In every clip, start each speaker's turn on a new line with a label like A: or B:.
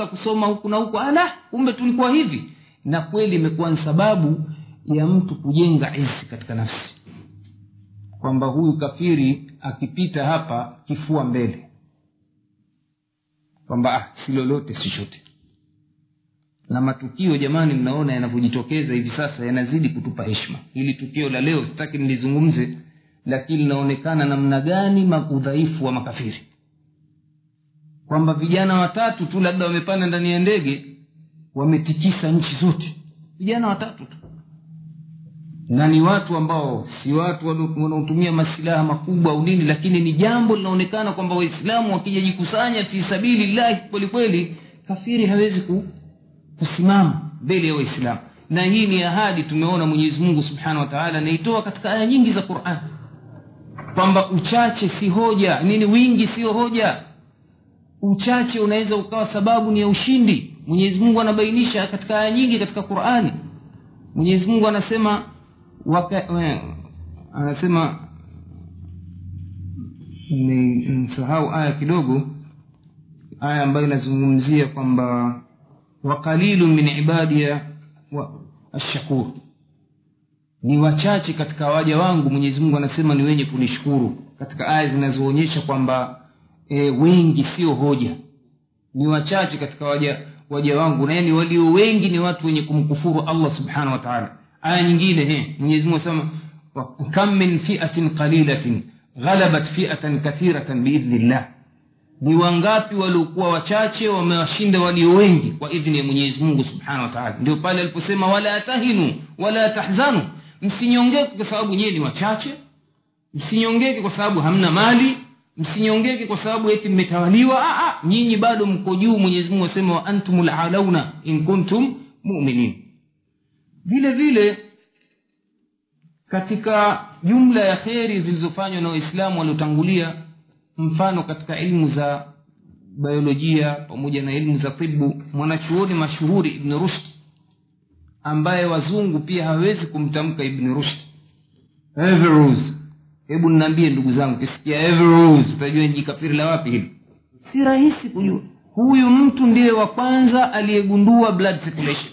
A: tumefika kusoma huku na huku. Ana kumbe tulikuwa hivi. Na kweli imekuwa ni sababu ya mtu kujenga izi katika nafsi. Kwamba huyu kafiri akipita hapa kifua mbele. Kwamba ah, si lolote si na matukio jamani mnaona yanavyojitokeza hivi sasa yanazidi kutupa heshima. Hili tukio la leo sitaki nilizungumze lakini linaonekana namna gani udhaifu wa makafiri kwamba vijana watatu tu labda wamepanda ndani ya ndege wametikisa nchi zote. Vijana watatu tu. Na ni watu ambao si watu wanaotumia masilaha makubwa au nini lakini ni jambo linaonekana kwamba waislamu wakijajikusanya fi sabili llahi kweli kweli kafiri hawezi ku, kusimama mbele ya waislamu. Na hii ni ahadi tumeona mwenyezi mungu subhanahu wataala anaitoa katika aya nyingi za quran. Kwamba uchache si hoja. Nini wingi sio hoja uchache unaweza ukawa sababu ni ya ushindi. Mwenyezi mungu anabainisha katika aya nyingi katika qurani mwenyezi mungu anasema waka, we, anasema ni msahau aya kidogo aya ambayo inazungumzia kwamba waqalilu min ibadiya wa ashakur ni wachache katika waja wangu mwenyezi mungu anasema ni wenye kunishukuru katika aya zinazoonyesha kwamba e, wengi sio hoja. Ni wachache katika waja waja wangu. Na yani walio wengi ni watu wenye kumkufuru allah subhanahu wataala aya nyingine mwenyezimungu wa- kam min fiatin qalilatin ghalabat fiatan kathiratan biidhnillah. Ni wangapi waliokuwa wachache wamewashinda walio wengi? Kwa idhni ya mwenyezi mungu subhanahu wataala ndio pale aliposema wala tahinu wala tahzanu. Msinyongeke kwa sababu nyewe ni wachache. Msinyongeke kwa sababu hamna mali msinyongeke kwa sababu eti mmetawaliwa. Ah, ah, nyinyi bado mko juu. Mwenyezi mungu asema wa antum lalauna in kuntum muminin. Vile vile katika jumla ya kheri zilizofanywa na waislamu waliotangulia mfano katika ilmu za biolojia pamoja na ilmu za tibu mwanachuoni mashuhuri ibn rushd ambaye wazungu pia hawezi kumtamka ibn rushd. Averroes. Hebu ninaambie ndugu zangu kisikia Averroes, utajua ni jikafiri la wapi hili? Si rahisi kujua. Huyu mtu ndiye wa kwanza aliyegundua blood circulation.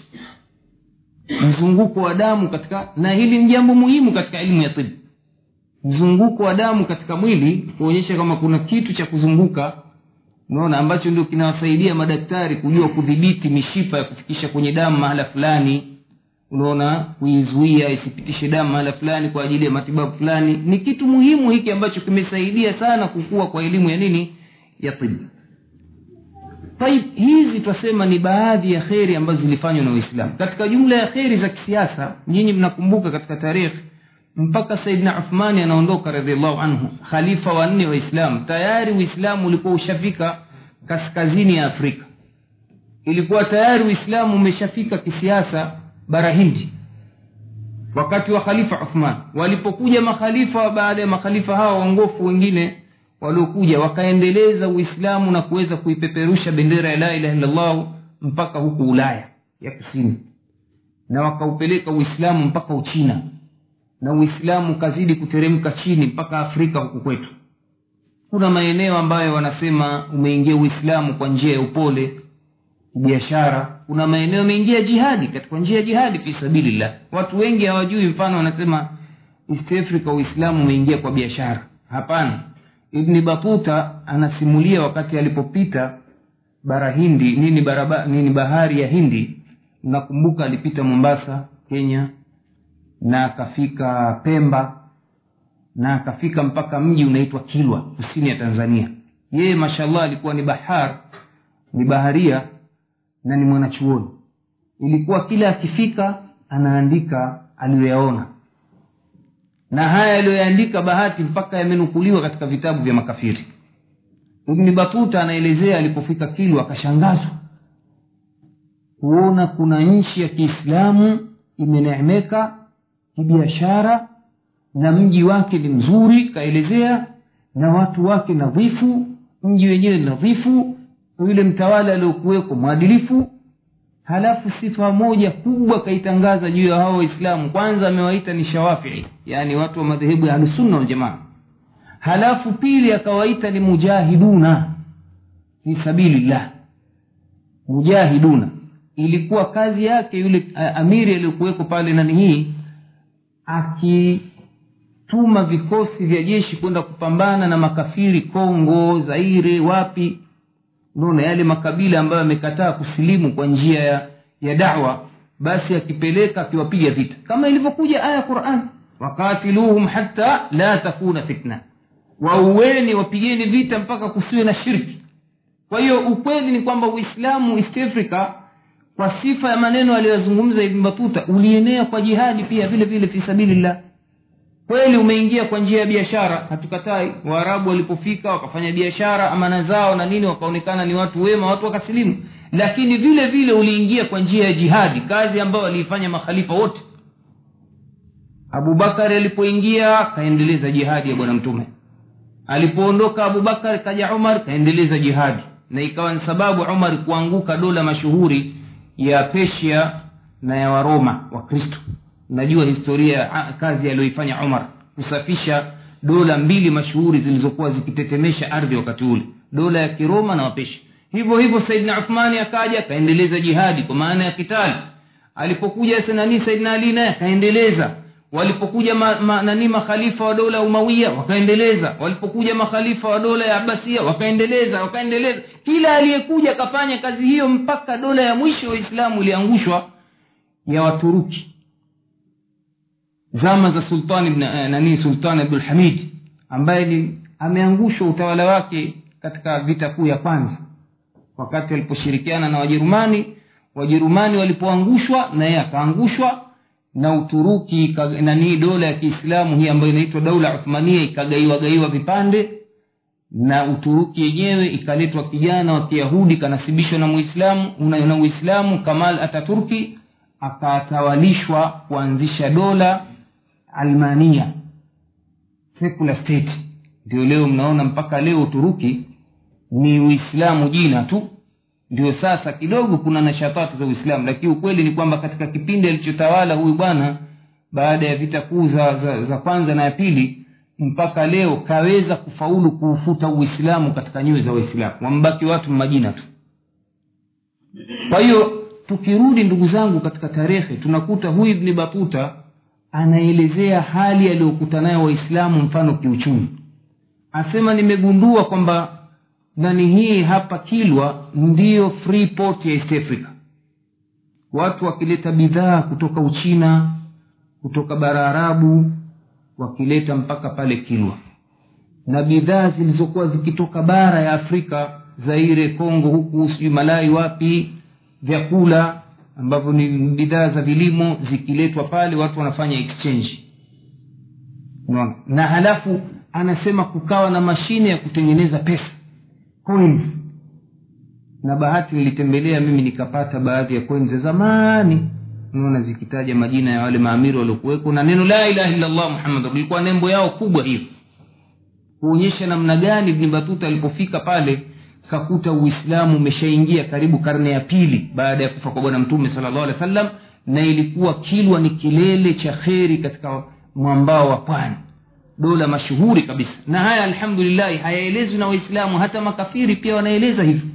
A: Mzunguko wa damu katika na hili ni jambo muhimu katika elimu ya tibu mzunguko wa damu katika mwili kuonyesha kama kuna kitu cha kuzunguka unaona ambacho ndio kinawasaidia madaktari kujua kudhibiti mishipa ya kufikisha kwenye damu mahala fulani unaona kuizuia isipitishe damu mahala fulani kwa ajili ya matibabu fulani. Ni kitu muhimu hiki ambacho kimesaidia sana kukua kwa elimu ya nini? Ya tibu taib hizi twasema ni baadhi ya kheri ambazo zilifanywa na uislamu katika jumla ya kheri za kisiasa nyinyi mnakumbuka katika tarikhi mpaka saidna uthmani anaondoka radiallahu anhu khalifa wa nne waislamu tayari uislamu ulikuwa ushafika kaskazini ya afrika. Ilikuwa tayari uislamu umeshafika kisiasa bara hindi. Wakati wa khalifa uthman walipokuja makhalifa baada ya makhalifa hawa wangofu wengine waliokuja wakaendeleza uislamu na kuweza kuipeperusha bendera ya la ilaha illallah mpaka huku ulaya ya kusini. Na wakaupeleka uislamu mpaka uchina. Na uislamu ukazidi kuteremka chini mpaka afrika huku kwetu. Kuna maeneo ambayo wanasema umeingia uislamu kwa njia ya upole biashara kuna maeneo ameingia jihadi katika njia ya jihadi fi sabilillah. Watu wengi hawajui mfano wanasema east africa uislamu umeingia kwa biashara. Hapana. Ibni batuta anasimulia wakati alipopita bara hindi nini, baraba, nini bahari ya hindi. Nakumbuka alipita mombasa kenya na akafika pemba na akafika mpaka mji unaitwa kilwa kusini ya tanzania. Yeye mashallah alikuwa ni bahar ni baharia na ni mwanachuoni. Ilikuwa kila akifika anaandika aliyoyaona. Na haya yaliyoyaandika bahati mpaka yamenukuliwa katika vitabu vya makafiri. Ibni batuta anaelezea alipofika kilwa akashangazwa. Kuona kuna nchi ya kiislamu imeneemeka kibiashara na mji wake ni mzuri kaelezea na watu wake nadhifu mji wenyewe nadhifu yule mtawala aliokuweko mwadilifu. Halafu sifa moja kubwa kaitangaza juu ya hao waislamu kwanza amewaita ni shawafii yaani watu wa madhehebu ya ahlusunna waljamaa halafu pili akawaita ni mujahiduna fi sabilillah. Mujahiduna. Ilikuwa kazi yake yule amiri aliyokuweko pale nani hii akituma vikosi vya jeshi kwenda kupambana na makafiri kongo zaire wapi unaona yale makabila ambayo yamekataa kusilimu kwa njia ya, ya dawa basi akipeleka akiwapiga vita. Kama ilivyokuja aya ya quran wakatiluhum hata la takuna fitna. Wauweni wapigeni vita mpaka kusiwe na shirki. Kwa hiyo ukweli ni kwamba uislamu east africa kwa sifa ya maneno aliyoyazungumza ibn batuta ulienea kwa jihadi pia vile vile fi sabilillah kweli umeingia kwa njia ya biashara. Hatukatai. Waarabu walipofika wakafanya biashara amana zao na nini wakaonekana ni watu wema watu wakasilimu lakini vile vile uliingia kwa njia ya jihadi kazi ambayo waliifanya makhalifa wote. Abubakari alipoingia kaendeleza jihadi ya bwana mtume. Alipoondoka abubakari kaja umar kaendeleza jihadi. Na ikawa ni sababu umar kuanguka dola mashuhuri ya pesia na ya waroma wa kristo najua historia ya kazi aliyoifanya umar kusafisha dola mbili mashuhuri zilizokuwa zikitetemesha ardhi wakati ule dola ya kiroma na wapeshi hivyo hivyo saidna uthmani akaja akaendeleza jihadi kwa maana ya kitali. Alipokuja nani saidna ali naye akaendeleza. Walipokuja ma, ma, nani makhalifa wa dola ya umawia wakaendeleza. Walipokuja makhalifa wa dola ya abasia wakaendeleza wakaendeleza. Kila aliyekuja akafanya kazi hiyo mpaka dola ya mwisho waislamu iliangushwa ya waturuki zama za sultani eh, nani sultani abdulhamid ambaye ameangushwa utawala wake katika vita kuu ya kwanza. Wakati waliposhirikiana na wajerumani wajerumani walipoangushwa na yeye akaangushwa na uturuki nanii dola ya kiislamu hii ambayo inaitwa daula uthmania ikagaiwagaiwa vipande na uturuki yenyewe ikaletwa kijana wa kiyahudi kanasibishwa na muislamu na uislamu kamal ataturki akatawalishwa kuanzisha dola almania. Secular state. Ndio leo mnaona mpaka leo uturuki ni uislamu jina tu. Ndio sasa kidogo kuna nashatati za uislamu lakini ukweli ni kwamba katika kipindi alichotawala huyu bwana baada ya vita kuu za, za, za kwanza na ya pili mpaka leo kaweza kufaulu kuufuta uislamu katika nyoyo za waislamu. Wambaki watu majina tu. Kwa hiyo tukirudi ndugu zangu katika tarehe tunakuta huyu ibni batuta anaelezea hali aliyokuta nayo waislamu mfano kiuchumi. Asema nimegundua kwamba nani hii hapa kilwa ndiyo free port ya east africa. Watu wakileta bidhaa kutoka uchina kutoka bara arabu wakileta mpaka pale kilwa. Na bidhaa zilizokuwa zikitoka bara ya afrika zaire kongo huku sijui malai wapi vyakula ambavyo ni bidhaa za vilimo zikiletwa pale watu wanafanya exchange. Unaona? Na halafu anasema kukawa na mashine ya kutengeneza pesa. Coins. Na bahati nilitembelea mimi nikapata baadhi ya coins za zamani. Unaona zikitaja majina ya wale maamiri waliokuweko na neno la ilaha illallah muhammad. Ilikuwa nembo yao kubwa hiyo. Kuonyesha namna gani ibni batuta alipofika pale kakuta uislamu umeshaingia karibu karne ya pili baada ya kufa kwa bwana mtume sala llahu alehi sallam na ilikuwa kilwa ni kilele cha kheri katika mwambao wa pwani. Dola mashuhuri kabisa. Na haya alhamdulillahi hayaelezwi na waislamu hata makafiri pia wanaeleza hivyo.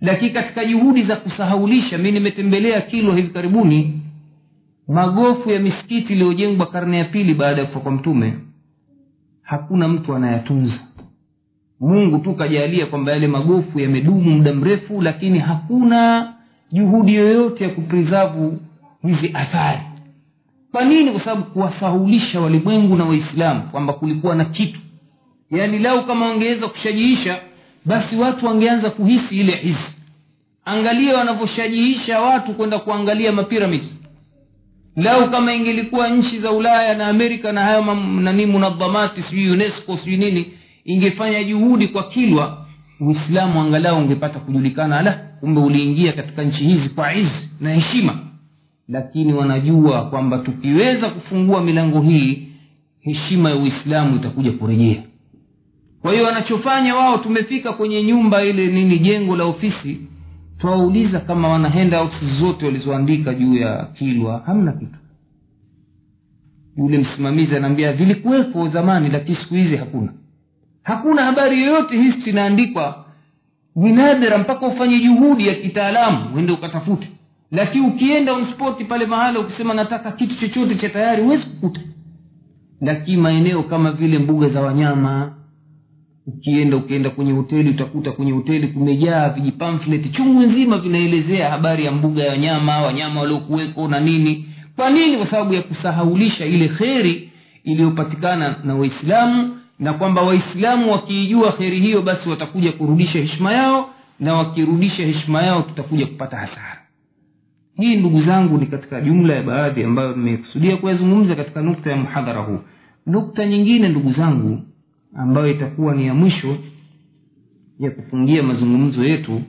A: Lakini katika juhudi za kusahaulisha mi nimetembelea kilwa hivi karibuni magofu ya misikiti iliyojengwa karne ya pili baada ya kufa kwa mtume hakuna mtu anayatunza mungu tu kajalia kwamba yale magofu yamedumu muda mrefu lakini hakuna juhudi yoyote ya kuprisavu hizi athari. Kwa nini? Kwa sababu kuwasahulisha walimwengu na waislamu kwamba kulikuwa na kitu. Yaani lau kama wangeweza kushajiisha basi watu wangeanza kuhisi ile hisi angalia wanavyoshajiisha watu kwenda kuangalia mapyramids. Lau kama ingelikuwa nchi za ulaya na amerika na hayo nani munadhamati sijui unesco sijui nini ingefanya juhudi kwa kilwa uislamu angalau ungepata kujulikana. Ala kumbe uliingia katika nchi hizi kwa izi na heshima. Lakini wanajua kwamba tukiweza kufungua milango hii heshima ya uislamu itakuja kurejea. Kwa hiyo wanachofanya wao tumefika kwenye nyumba ile nini jengo la ofisi twawauliza kama wana ofisi zote walizoandika juu ya kilwa hamna kitu. Yule msimamizi anaambia vilikuwepo zamani lakini siku hizi hakuna hakuna habari yoyote history inaandikwa ni nadra mpaka ufanye juhudi ya kitaalamu uende ukatafute. Lakini ukienda onspoti pale mahala ukisema nataka kitu chochote cha tayari huwezi kukuta. Lakini maeneo kama vile mbuga za wanyama ukienda ukienda kwenye hoteli utakuta kwenye hoteli kumejaa vijipamflet chungu nzima vinaelezea habari ya mbuga ya wanyama wanyama waliokuweko na nini. Kwa nini? Kwa sababu ya kusahaulisha ile kheri iliyopatikana na waislamu na kwamba waislamu wakiijua kheri hiyo basi watakuja kurudisha heshima yao na wakirudisha heshima yao tutakuja kupata hasara. Hii ndugu zangu ni katika jumla ya baadhi ambayo nimekusudia kuyazungumza katika nukta ya mhadhara huu. Nukta nyingine ndugu zangu ambayo itakuwa ni ya mwisho ya kufungia mazungumzo yetu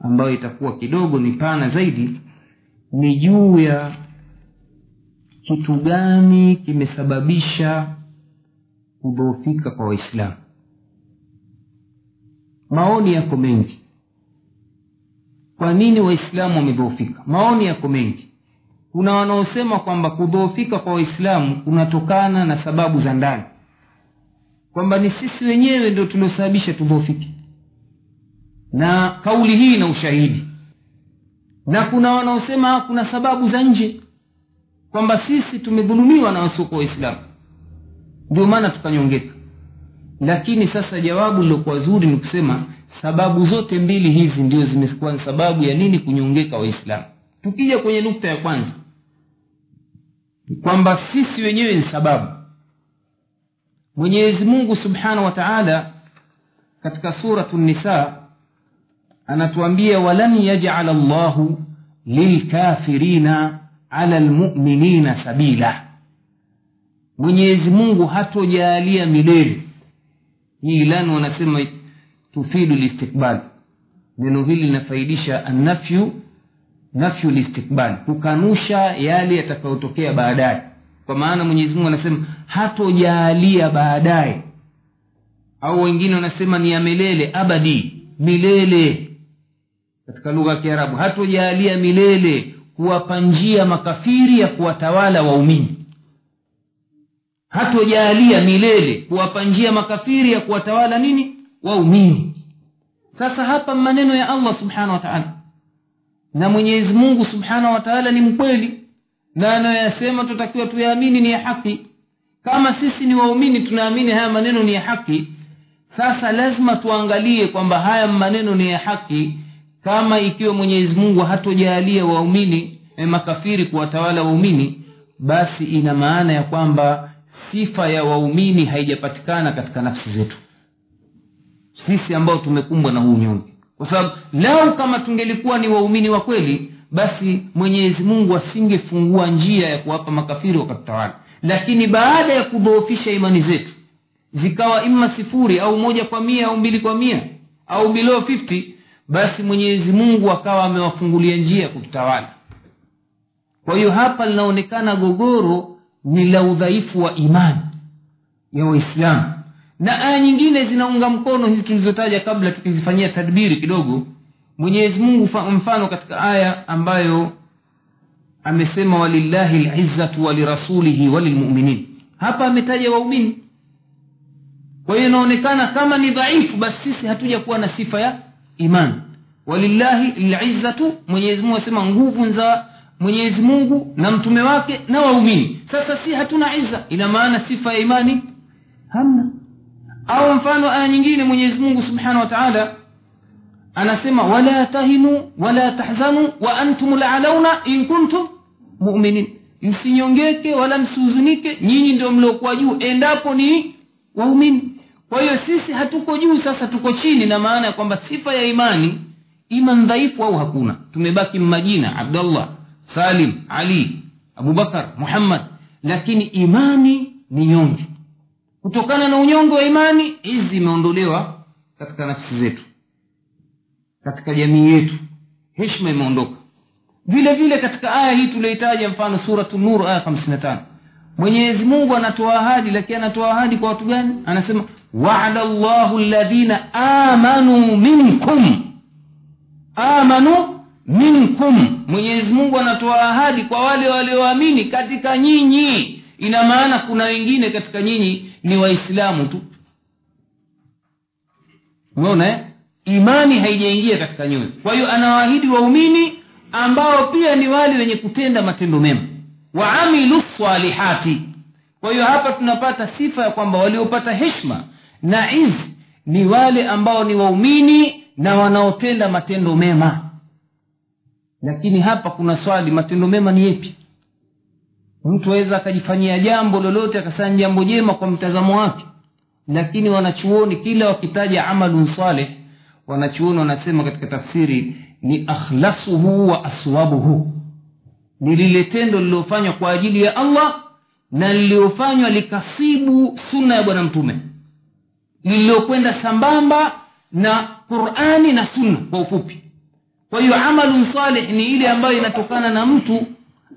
A: ambayo itakuwa kidogo ni pana zaidi ni juu ya kitu gani kimesababisha kudhoofika kwa waislamu. Maoni yako mengi. Kwa nini waislamu wamedhoofika? Maoni yako mengi. Kuna wanaosema kwamba kudhoofika kwa waislamu kunatokana na sababu za ndani. Kwamba ni sisi wenyewe ndio tuliosababisha tudhoofike. Na kauli hii na ushahidi. Na kuna wanaosema kuna sababu za nje. Kwamba sisi tumedhulumiwa na wasoko waislamu ndio maana tukanyongeka. Lakini sasa jawabu lilokuwa zuri ni kusema sababu zote mbili hizi ndio zimekuwa sababu ya nini kunyongeka waislamu. Tukija kwenye nukta ya kwanza kwamba sisi wenyewe ni sababu. Mwenyezi mungu subhanahu wa taala katika suratu nisa anatuambia walan yajala llahu lilkafirina ala lmuminina sabila mwenyezi mungu hatojaalia milele. Hii ilani wanasema tufidu listikbal. Neno hili linafaidisha anafyu nafyu listikbal. Kukanusha yale yatakayotokea baadaye. Kwa maana mwenyezi mungu anasema hatojaalia baadaye. Au wengine wanasema ni ya milele abadi milele. Katika lugha ya kiarabu hatojaalia milele kuwapa njia makafiri ya kuwatawala waumini hatojaalia milele kuwapa njia makafiri ya kuwatawala nini? Waumini. Sasa hapa maneno ya allah subhanahu wa na mwenyezi mungu subhanahu wa ni mkweli. Na anayoyasema tutakiwa tuyaamini ni ya haki. Kama sisi ni waumini tunaamini haya maneno ni ya haki. Sasa lazima tuangalie kwamba haya maneno ni ya haki. Kama ikiwa mwenyezi mungu hatojaalia waumini eh, makafiri kuwatawala waumini basi ina maana ya kwamba sifa ya waumini haijapatikana katika nafsi zetu. Sisi ambao tumekumbwa na huu unyonge kwa sababu lau kama tungelikuwa ni waumini wa kweli basi mwenyezi mungu asingefungua njia ya kuwapa makafiri wakatutawala lakini baada ya kudhoofisha imani zetu zikawa ima sifuri au moja kwa mia au mbili kwa mia au below 50 basi mwenyezi mungu akawa amewafungulia njia ya kututawala kwa hiyo hapa linaonekana gogoro ni la udhaifu wa imani ya waislamu. Na aya nyingine zinaunga mkono hizi tulizotaja kabla tukizifanyia tadbiri kidogo. Mwenyezi mungu mfano katika aya ambayo amesema walillahi lizzatu walirasulihi walilmuminin. Hapa ametaja waumini. Kwa hiyo inaonekana kama ni dhaifu basi sisi hatuja kuwa na sifa ya imani. Walillahi lizzatu mwenyezimungu asema nguvu za mwenyezi mungu na mtume wake na waumini. Sasa si hatuna izza ina maana sifa ya imani hamna. Au mfano aya nyingine mwenyezi mungu subhanahu wa taala anasema wala tahinu wala tahzanu wa antum lalauna in kuntum muminin. Msinyongeke wala msihuzunike nyinyi ndio mliokuwa juu endapo ni waumini. Kwa hiyo sisi hatuko juu sasa tuko chini na maana ya kwamba sifa ya imani iman dhaifu au hakuna. Tumebaki mmajina abdallah salim ali abubakar muhammad. Lakini imani ni nyonge kutokana na unyonge wa imani hizi imeondolewa katika nafsi zetu katika jamii yetu. Heshma imeondoka. Vile vile katika aya hii tulioitaja mfano suratu nur aya hamsini na tano. Mwenyezi mungu anatoa ahadi lakini anatoa ahadi kwa watu gani? Anasema wada llahu ladhina amanu minkum. Amanu minkum. Mwenyezi mungu anatoa ahadi kwa wale walioamini katika nyinyi. Ina maana kuna wengine katika nyinyi ni waislamu tu. Umeona eh? imani haijaingia katika nyoyo. Kwa hiyo anawaahidi waumini ambao pia ni wale wenye kutenda matendo mema. Waamilu salihati. Kwa hiyo hapa tunapata sifa ya kwamba waliopata heshma na izi ni wale ambao ni waumini na wanaotenda matendo mema lakini hapa kuna swali matendo mema ni yepi mtu aweza akajifanyia jambo lolote akasanya jambo jema kwa mtazamo wake. Lakini wanachuoni kila wakitaja amalun saleh wanachuoni wanasema katika tafsiri ni akhlasuhu wa aswabuhu. Ni lile tendo lililofanywa kwa ajili ya allah na lililofanywa likasibu sunna ya bwana mtume. Lililokwenda sambamba na qurani na sunna kwa ufupi kwa hiyo amalun saleh ni ile ambayo inatokana na mtu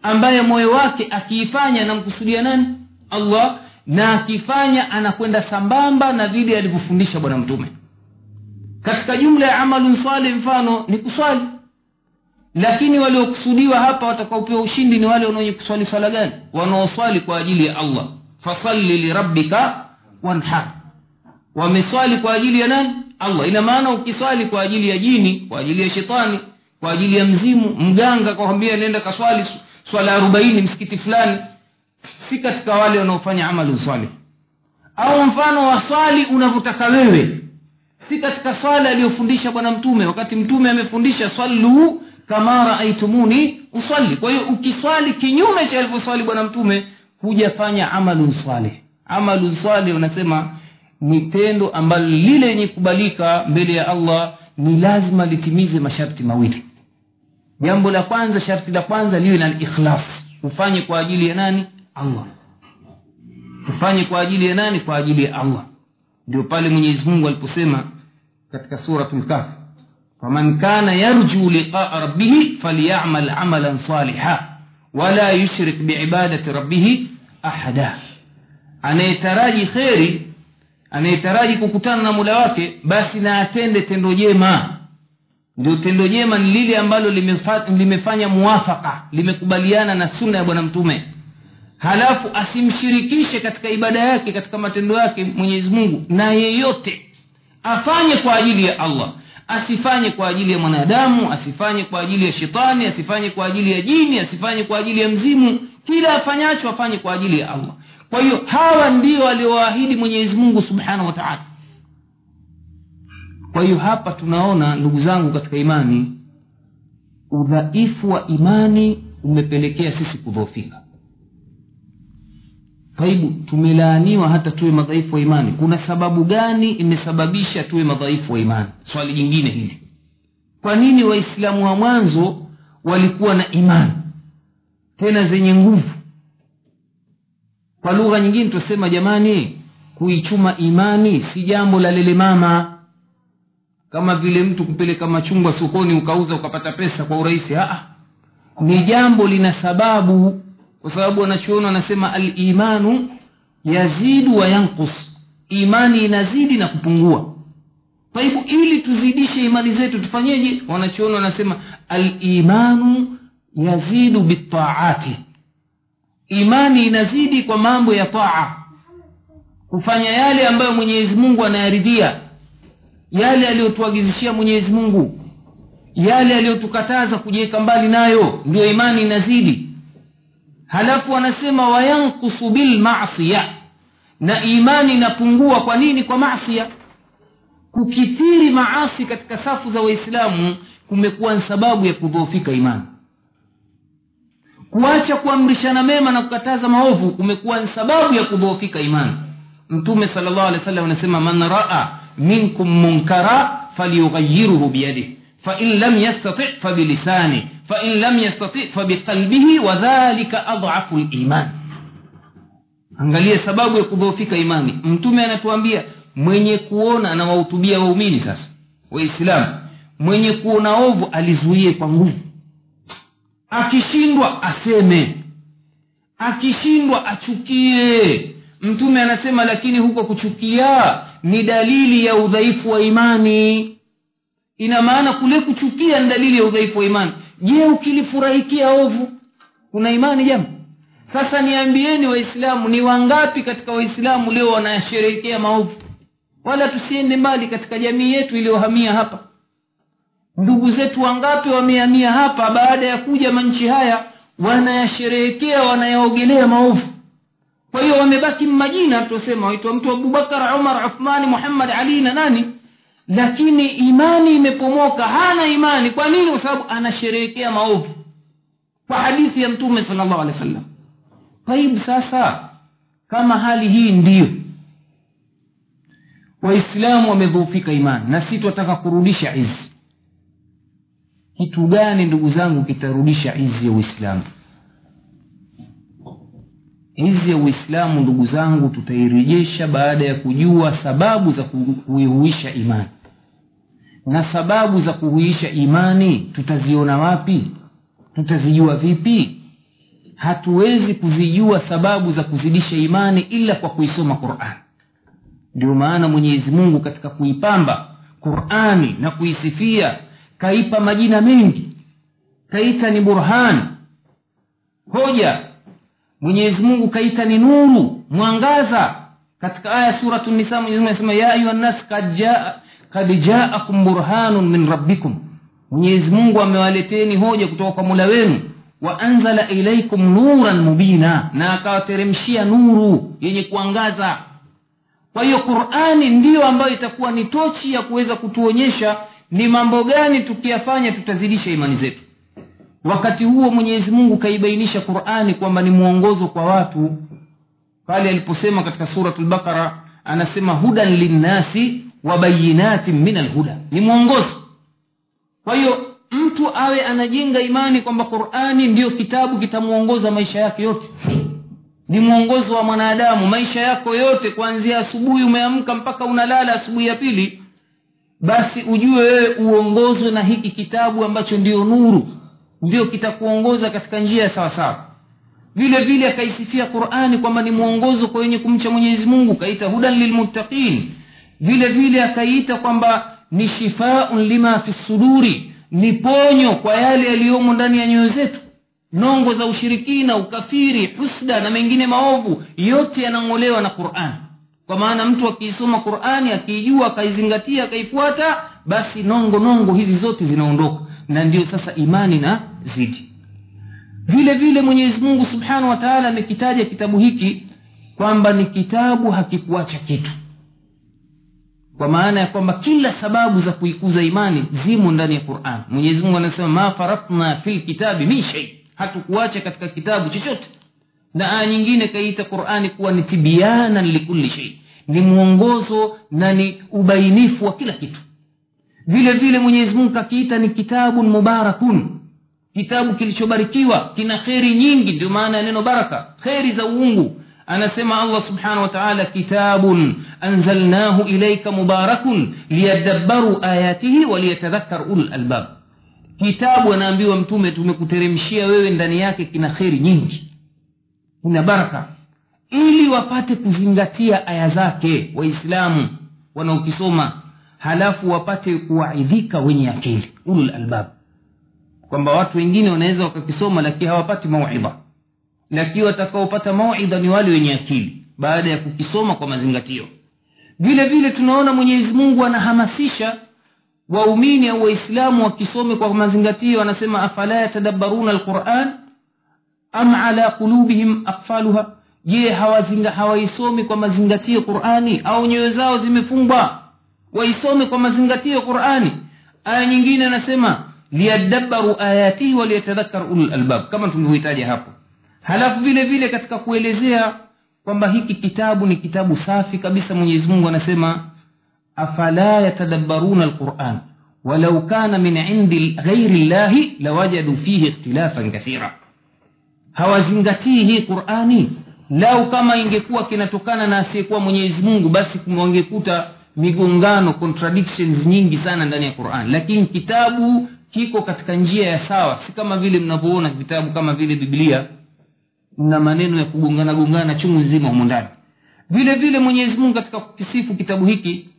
A: ambaye moyo wake akiifanya anamkusudia nani? Allah na akifanya anakwenda sambamba na vile alivyofundisha bwana mtume. Katika jumla ya amalun saleh mfano ni kuswali. Lakini waliokusudiwa hapa watakaopewa ushindi ni wale wanaenye kuswali swala gani? Wanaoswali kwa ajili ya allah. Fasalli lirabbika wanhar wameswali kwa ajili ya nani allah. Ina maana ukiswali kwa ajili ya jini kwa ajili ya shetani kwa ajili ya mzimu mganga kwambia nenda kaswali swala arobaini msikiti fulani. Si katika wale wanaofanya amalu salih au mfano wa swali unavyotaka wewe. Si katika swala aliyofundisha bwana mtume. Wakati mtume amefundisha sallu kama raaitumuni usalli. Kwa hiyo ukiswali kinyume cha alivyoswali bwana mtume hujafanya amalun salih amalun salih unasema ni tendo ambalo lile lenye kubalika mbele ya allah ni lazima litimize masharti mawili. Jambo la kwanza sharti la kwanza liwe na ikhlas ufanye kwa ajili ya nani? Allah. Ufanye kwa ajili ya nani? Kwa ajili ya allah. Ndio pale mwenyezi mungu aliposema katika suratu lkahf faman kana yarju liqaa rabbihi falyamal amalan saliha wala yushrik biibadati rabbihi ahada. Anayetaraji kheri anayetaraji kukutana na mula wake basi na atende tendo jema. Ndio tendo jema ni lile ambalo limefa, limefanya muwafaka limekubaliana na sunna ya bwana mtume. Halafu asimshirikishe katika ibada yake katika matendo yake mwenyezi mungu na yeyote. Afanye kwa ajili ya allah. Asifanye kwa ajili ya mwanadamu asifanye kwa ajili ya shetani asifanye kwa ajili ya jini asifanye kwa ajili ya mzimu. Kila afanyacho afanye kwa ajili ya allah kwa hiyo hawa ndio aliowaahidi mwenyezi mungu subhanahu wa taala. Kwa hiyo hapa tunaona ndugu zangu katika imani udhaifu wa imani umepelekea sisi kudhoofika. Taibu tumelaaniwa hata tuwe madhaifu wa imani. Kuna sababu gani imesababisha tuwe madhaifu wa imani? Swali jingine hili. Kwa nini waislamu wa mwanzo walikuwa na imani tena zenye nguvu kwa lugha nyingine tunasema jamani kuichuma imani si jambo la lele mama. Kama vile mtu kupeleka machungwa sokoni ukauza ukapata pesa kwa urahisi Aa, ni jambo lina sababu. Kwa sababu wanachuoni wanasema alimanu yazidu wa yankus imani inazidi na kupungua. Kwa hivyo ili tuzidishe imani zetu tufanyeje? Wanachuoni wanasema alimanu yazidu bitaati imani inazidi kwa mambo ya taa. Kufanya yale ambayo mwenyezi mungu anayaridhia. Yale aliyotuagizishia mwenyezi mungu. Yale aliyotukataza kujiweka mbali nayo ndio imani inazidi. Halafu wanasema wayankusu bilmasia na imani inapungua kwa nini? Kwa masia kukithiri maasi katika safu za waislamu kumekuwa ni sababu ya kudhoofika imani kuacha kuamrishana mema na kukataza maovu kumekuwa ni sababu ya kudhoofika imani. Mtume sala llahu alehi wa anasema man raa minkum munkara falyughayiruhu biyadih fain lam yastati fabilisani fain lam yastati fabiqalbihi wadhalika adhafu liman. Angalia sababu ya kudhoofika imani. Mtume anatuambia mwenye kuona anawahutubia waumini sasa waislamu. Mwenye kuona ovu alizuie kwa nguvu akishindwa aseme. Akishindwa achukie. Mtume anasema lakini huko kuchukia ni dalili ya udhaifu wa imani. Ina maana kule kuchukia ni dalili ya udhaifu wa imani. Je ukilifurahikia ovu kuna imani jama sasa niambieni waislamu ni wangapi katika waislamu leo wanayasherehekea maovu? Wala tusiende mbali katika jamii yetu iliyohamia hapa ndugu zetu wangapi wamehamia hapa baada ya kuja manchi haya wanayasherehekea wanayaogelea maovu? Kwa hiyo wamebaki majina tusema waitwa mtu abubakar umar uthmani muhammad ali na nani? Lakini imani imepomoka hana imani. Kwa nini? Kwa sababu anasherehekea maovu. Kwa hadithi ya mtume sala llahu alehi wa sallam taibu sasa kama hali hii ndiyo waislamu wamedhoofika imani na si twataka kurudisha izi kitu gani ndugu zangu kitarudisha izi ya uislamu? Izi ya uislamu ndugu zangu tutairejesha baada ya kujua sababu za kuihuisha imani. Na sababu za kuhuisha imani tutaziona wapi? Tutazijua vipi? Hatuwezi kuzijua sababu za kuzidisha imani ila kwa kuisoma quran. Ndio maana mwenyezi mungu katika kuipamba qurani na kuisifia kaipa majina mengi. Kaita ni burhan. Hoja. Mwenyezi mungu kaita ni nuru mwangaza. Katika aya suratu nisa mwenyezimungu ya ayuha nnas kad jaa jaakum burhanun min rabbikum. Mwenyezi mungu amewaleteni hoja kutoka kwa mula wenu. Wa anzala ilaikum nuran mubina. Na akawateremshia nuru yenye kuangaza. Kwa hiyo qurani ndiyo ambayo itakuwa ni tochi ya kuweza kutuonyesha ni mambo gani tukiyafanya tutazidisha imani zetu? Wakati huo mwenyezi mungu kaibainisha qurani kwamba ni mwongozo kwa watu. Pale aliposema katika surat lbaqara anasema hudan linnasi wa bayinatin min alhuda ni mwongozo. Kwa hiyo mtu awe anajenga imani kwamba qurani ndiyo kitabu kitamwongoza maisha yake yote. Ni mwongozo wa mwanadamu. Maisha yako yote kuanzia asubuhi umeamka mpaka unalala asubuhi ya pili basi ujue wewe uongozwe na hiki kitabu ambacho ndio nuru ndio kitakuongoza katika njia ya sawasawa vile vile akaisifia qurani kwamba ni mwongozo kwa wenye kumcha mwenyezi mungu kaita hudan lilmuttaqin. Vile vile akaiita kwamba ni shifaun lima fi suduri ni ponyo kwa yale yaliyomo ndani ya nyoyo zetu. Nongo za ushirikina ukafiri husda na mengine maovu yote yanang'olewa na qurani kwa maana mtu akiisoma qurani akiijua akaizingatia akaifuata basi nongo nongo hizi zote zinaondoka. Na ndio sasa imani na zidi. Vile vile mwenyezi mungu subhanahu wa amekitaja kitabu hiki kwamba ni kitabu hakikuacha kitu. Kwa maana ya kwamba kila sababu za kuikuza imani zimo ndani ya quran. Mwenyezi mungu anasema ma faratna fi lkitabi min shei hatukuacha katika kitabu chochote na aya nyingine kaiita qurani kuwa ni tibyanan likulli shei ni mwongozo na ni ubainifu wa kila kitu vile vile mwenyezi mungu kakiita ni kitabun mubarakun kitabu kilichobarikiwa kina kheri nyingi ndio maana ya neno baraka kheri za uungu anasema allah subhanahu wa taala kitabun anzalnahu ilaika mubarakun liyadabbaru ayatihi waliyatadhakkar ulul albab kitabu anaambiwa mtume tumekuteremshia wewe ndani yake kina kheri nyingi kina baraka. Ili wapate kuzingatia aya zake waislamu wanaokisoma halafu wapate kuwaidhika wenye akili ulul albab. Kwamba watu wengine wanaweza wakakisoma lakini hawapati mauidha lakini watakaopata mauidha ni wale wenye akili baada ya kukisoma kwa mazingatio. Vile vile tunaona mwenyezi mungu anahamasisha waumini au waislamu wakisome kwa mazingatio anasema afala yatadabbaruna alquran am ala qulubihim akfaluha je hawazinga hawaisomi kwa mazingatio qurani au nyoyo zao zimefungwa waisome kwa mazingatio qurani aya nyingine anasema liyadabbaru ayatihi waliyatadhakkar ulul albab kama tulivyohitaja hapo halafu vile vile katika kuelezea kwamba hiki kitabu ni kitabu safi kabisa mwenyezi mungu anasema afala yatadabbaruna alquran walau kana min indi ghairi llahi lawajadu fihi ikhtilafan kathira hawazingatii hii qurani. Lau kama ingekuwa kinatokana na asiyekuwa mwenyezi mungu basi wangekuta migongano contradictions nyingi sana ndani ya quran. Lakini kitabu kiko katika njia ya sawa. Si kama vile mnavyoona vitabu kama vile biblia na maneno ya kugongana gongana chungu nzima humo ndani. Vile vile mwenyezi mungu katika kukisifu kitabu hiki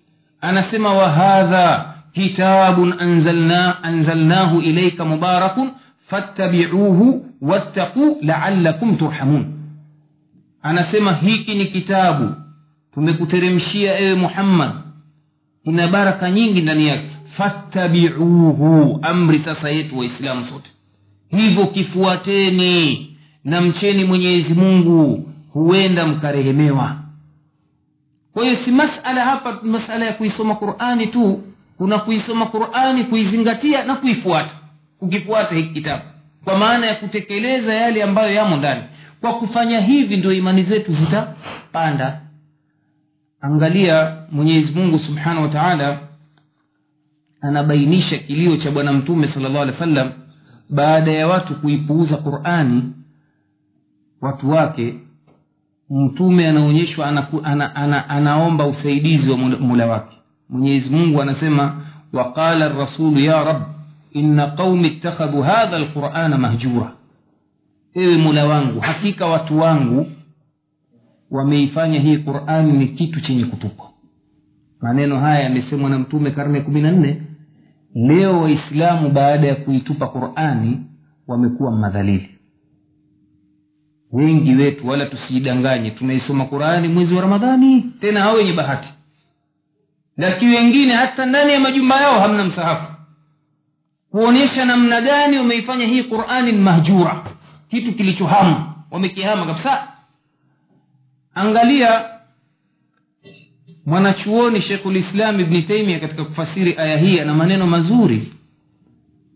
A: anasema wahadha kitabun anzalna, anzalnahu ilaika mubarakun fattabiuhu wattaqu laalakum turhamun. Anasema hiki ni kitabu tumekuteremshia ewe muhammad. Ina baraka nyingi ndani yake. Fattabiuhu amri sasa yetu waislamu sote. Hivyo kifuateni na mcheni mwenyezi mungu huenda mkarehemewa. Kwa hiyo si masala hapa masala ya kuisoma qurani tu. Kuna kuisoma qurani kuizingatia na kuifuata kukifuata hiki kitabu. Kwa maana ya kutekeleza yale ambayo yamo ndani. Kwa kufanya hivi ndio imani zetu zitapanda. Angalia mwenyezi mungu subhanahu wa taala anabainisha kilio cha bwana mtume sala llahu alehi wa sallam baada ya watu kuipuuza qurani. Watu wake mtume anaonyeshwa ana, ana, ana, anaomba usaidizi wa mula wake. Mwenyezi mungu anasema waqala rasulu ya rab inna qaumi ittakhadhu hadha lqurana mahjura. Ewe mula wangu hakika watu wangu wameifanya hii qurani ni kitu chenye kutupwa maneno haya yamesemwa na mtume karne kumi na nne leo waislamu baada ya kuitupa qurani wamekuwa madhalili. Wengi wetu wala tusiidanganye tunaisoma qurani mwezi wa ramadhani tena hao wenye bahati. Lakini wengine hata ndani ya majumba yao hamna msahafu kuonyesha namna gani wameifanya hii qurani ni mahjura. Kitu kilichohama. Wamekihama kabisa. Angalia mwanachuoni shekhulislam ibni taimia katika kufasiri aya hii ana maneno mazuri.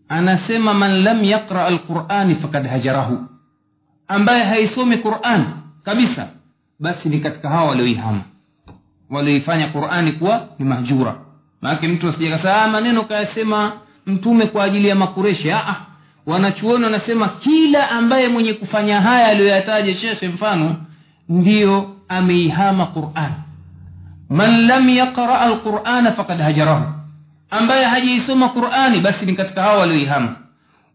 A: Anasema man lam yaqra alqurani fakad hajarahu. Ambaye haisomi quran kabisa basi ni katika hawa walioihama. Walioifanya qurani kuwa ni mahjura. Maanake mtu asijakasaa maneno kayasema mtume kwa ajili ya makureshi. Aa, wanachuoni wanasema kila ambaye mwenye kufanya haya aliyoyataja shekhe mfano ndiyo ameihama quran. Man lam yaqra alqurana fakad hajarahu. Ambaye hajaisoma qurani basi ni katika hawa walioihama.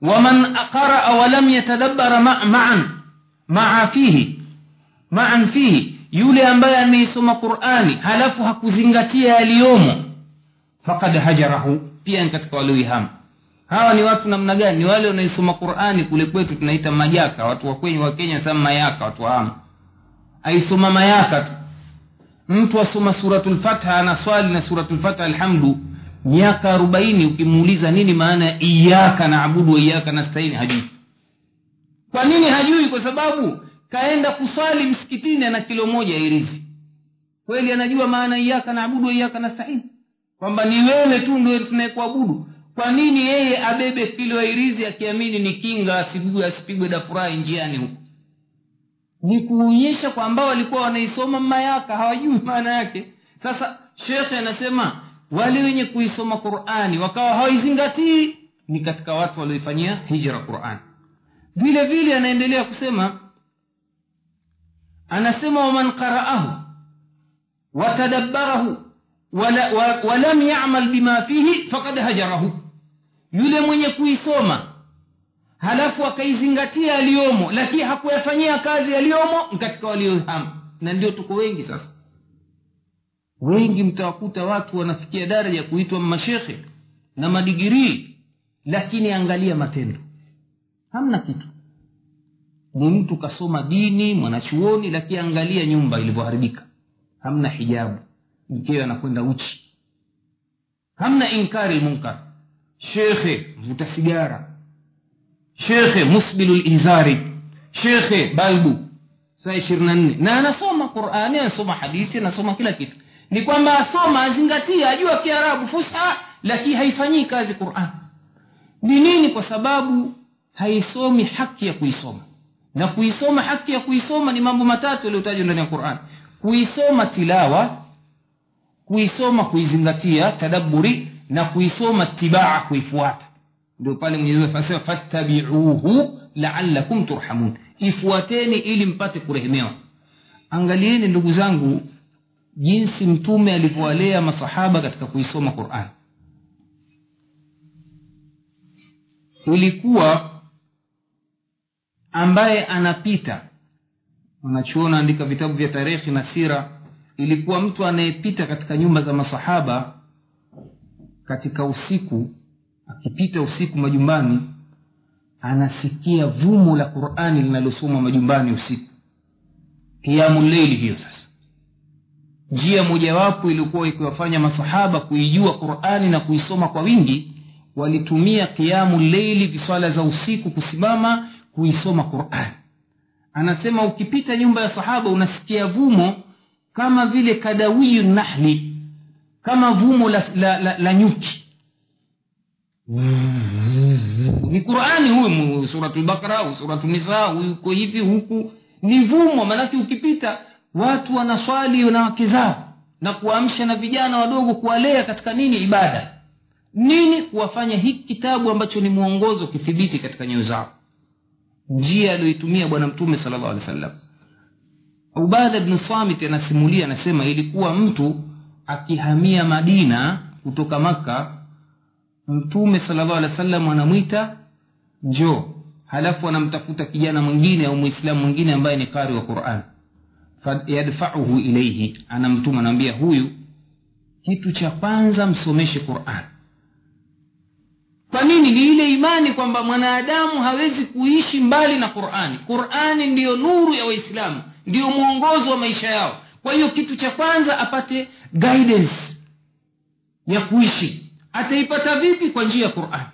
A: Waman qaraa walam yatadabara ma, maan maa fihi maan fihi yule ambaye ameisoma qurani halafu hakuzingatia yaliyomo fakad hajarahu pia ni katika walioihama hawa ni watu namna gani? Ni wale wanaisoma qurani kule kwetu tunaita majaka. Watu wakwenye wa kenya mayaka watu wahama aisoma mayaka tu. Mtu asoma suratulfatha anaswali na suratulfatha alhamdu miaka arobaini ukimuuliza nini maana ya iyaka naabudu wa iyaka nastaini hajui. Kwa nini hajui? Kwa sababu kaenda kuswali msikitini ana kilo moja irizi kweli anajua maana iyaka naabudu wa iyaka nastain kwamba ni wewe tu ndio tunayekuabudu. Kwa nini yeye abebe kiloairizi akiamini ni kinga asipigwe asipigwe dafurahi njiani huko? Ni kuonyesha kwamba walikuwa wanaisoma mayaka hawajui maana yake. Sasa shekhe anasema wale wenye kuisoma qurani wakawa hawaizingatii ni katika watu walioifanyia hijra qurani vile vile anaendelea kusema anasema waman qaraahu watadabbarahu walam yamal bima fihi fakad hajarahu. Yule mwenye kuisoma halafu akaizingatia aliyomo lakini hakuyafanyia kazi yaliyomo katika waliohama. Na ndio tuko wengi sasa. Wengi mtawakuta watu wanafikia daraja kuitwa mashekhe na madigirii lakini angalia matendo. Hamna kitu. Ni mtu kasoma dini mwanachuoni lakini angalia nyumba ilivyoharibika. Hamna hijabu mkewe anakwenda uchi. Hamna inkari lmunkar shekhe mvuta sigara. Shekhe musbilu lizari shekhe balbu. Saa ishirini na nne. Na anasoma qurani anasoma hadithi anasoma kila kitu. Ni kwamba asoma azingatia ajua kiarabu fusha lakini haifanyii kazi quran. Ni nini? Kwa sababu haisomi haki ya kuisoma. Na kuisoma haki ya kuisoma ni mambo matatu yaliyotajwa ndani ya quran. Kuisoma tilawa kuisoma kuizingatia tadaburi na kuisoma tibaa kuifuata. Ndio pale mwenyezi anasema fattabiuhu laalakum turhamun. Ifuateni ili mpate kurehemewa. Angalieni ndugu zangu jinsi mtume alivyowalea masahaba katika kuisoma quran. Ilikuwa ambaye anapita. Unachuona andika vitabu vya tarehi na sira ilikuwa mtu anayepita katika nyumba za masahaba katika usiku akipita usiku majumbani anasikia vumu la qurani linalosomwa majumbani usiku. Kiamuleili hiyo sasa. Njia mojawapo iliyokuwa ikiwafanya masahaba kuijua qurani na kuisoma kwa wingi walitumia kiamu leili viswala za usiku kusimama kuisoma qurani. Anasema ukipita nyumba ya sahaba unasikia vumo kama vile kadawiyu nahli kama vumo la, la, la, la nyuki. Ni qurani huyu suratulbakara au suratunisa uko hivi huku. Ni vumo maanake ukipita watu wanaswali na wake zao na kuamsha na vijana wadogo kuwalea katika nini? Ibada. Nini kuwafanya hiki kitabu ambacho ni mwongozo kithibiti katika nyoyo zao? Njia aliyoitumia bwana mtume sala llahu alih wa sallam ubada bnu samit anasimulia anasema ilikuwa mtu akihamia madina kutoka makka mtume sala llahu alehi wa sallam anamwita njoo halafu anamtafuta kijana mwingine au mwislamu mwingine ambaye ni qari wa quran. Yadfauhu ilaihi anamtuma anaambia huyu kitu cha kwanza msomeshe quran. Kwa nini? Ni ile imani kwamba mwanadamu hawezi kuishi mbali na qurani qurani ndiyo nuru ya waislamu ndiyo mwongozo wa maisha yao. Kwa hiyo kitu cha kwanza apate guidance ya kuishi. Ataipata vipi kwa njia ya qurani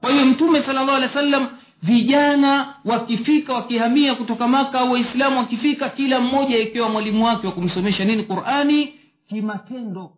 A: kwa hiyo mtume sala llahu alehi wa sallam vijana wakifika wakihamia kutoka maka au waislamu wakifika kila mmoja ikiwa mwalimu wake wa kumsomesha nini? Qurani kimatendo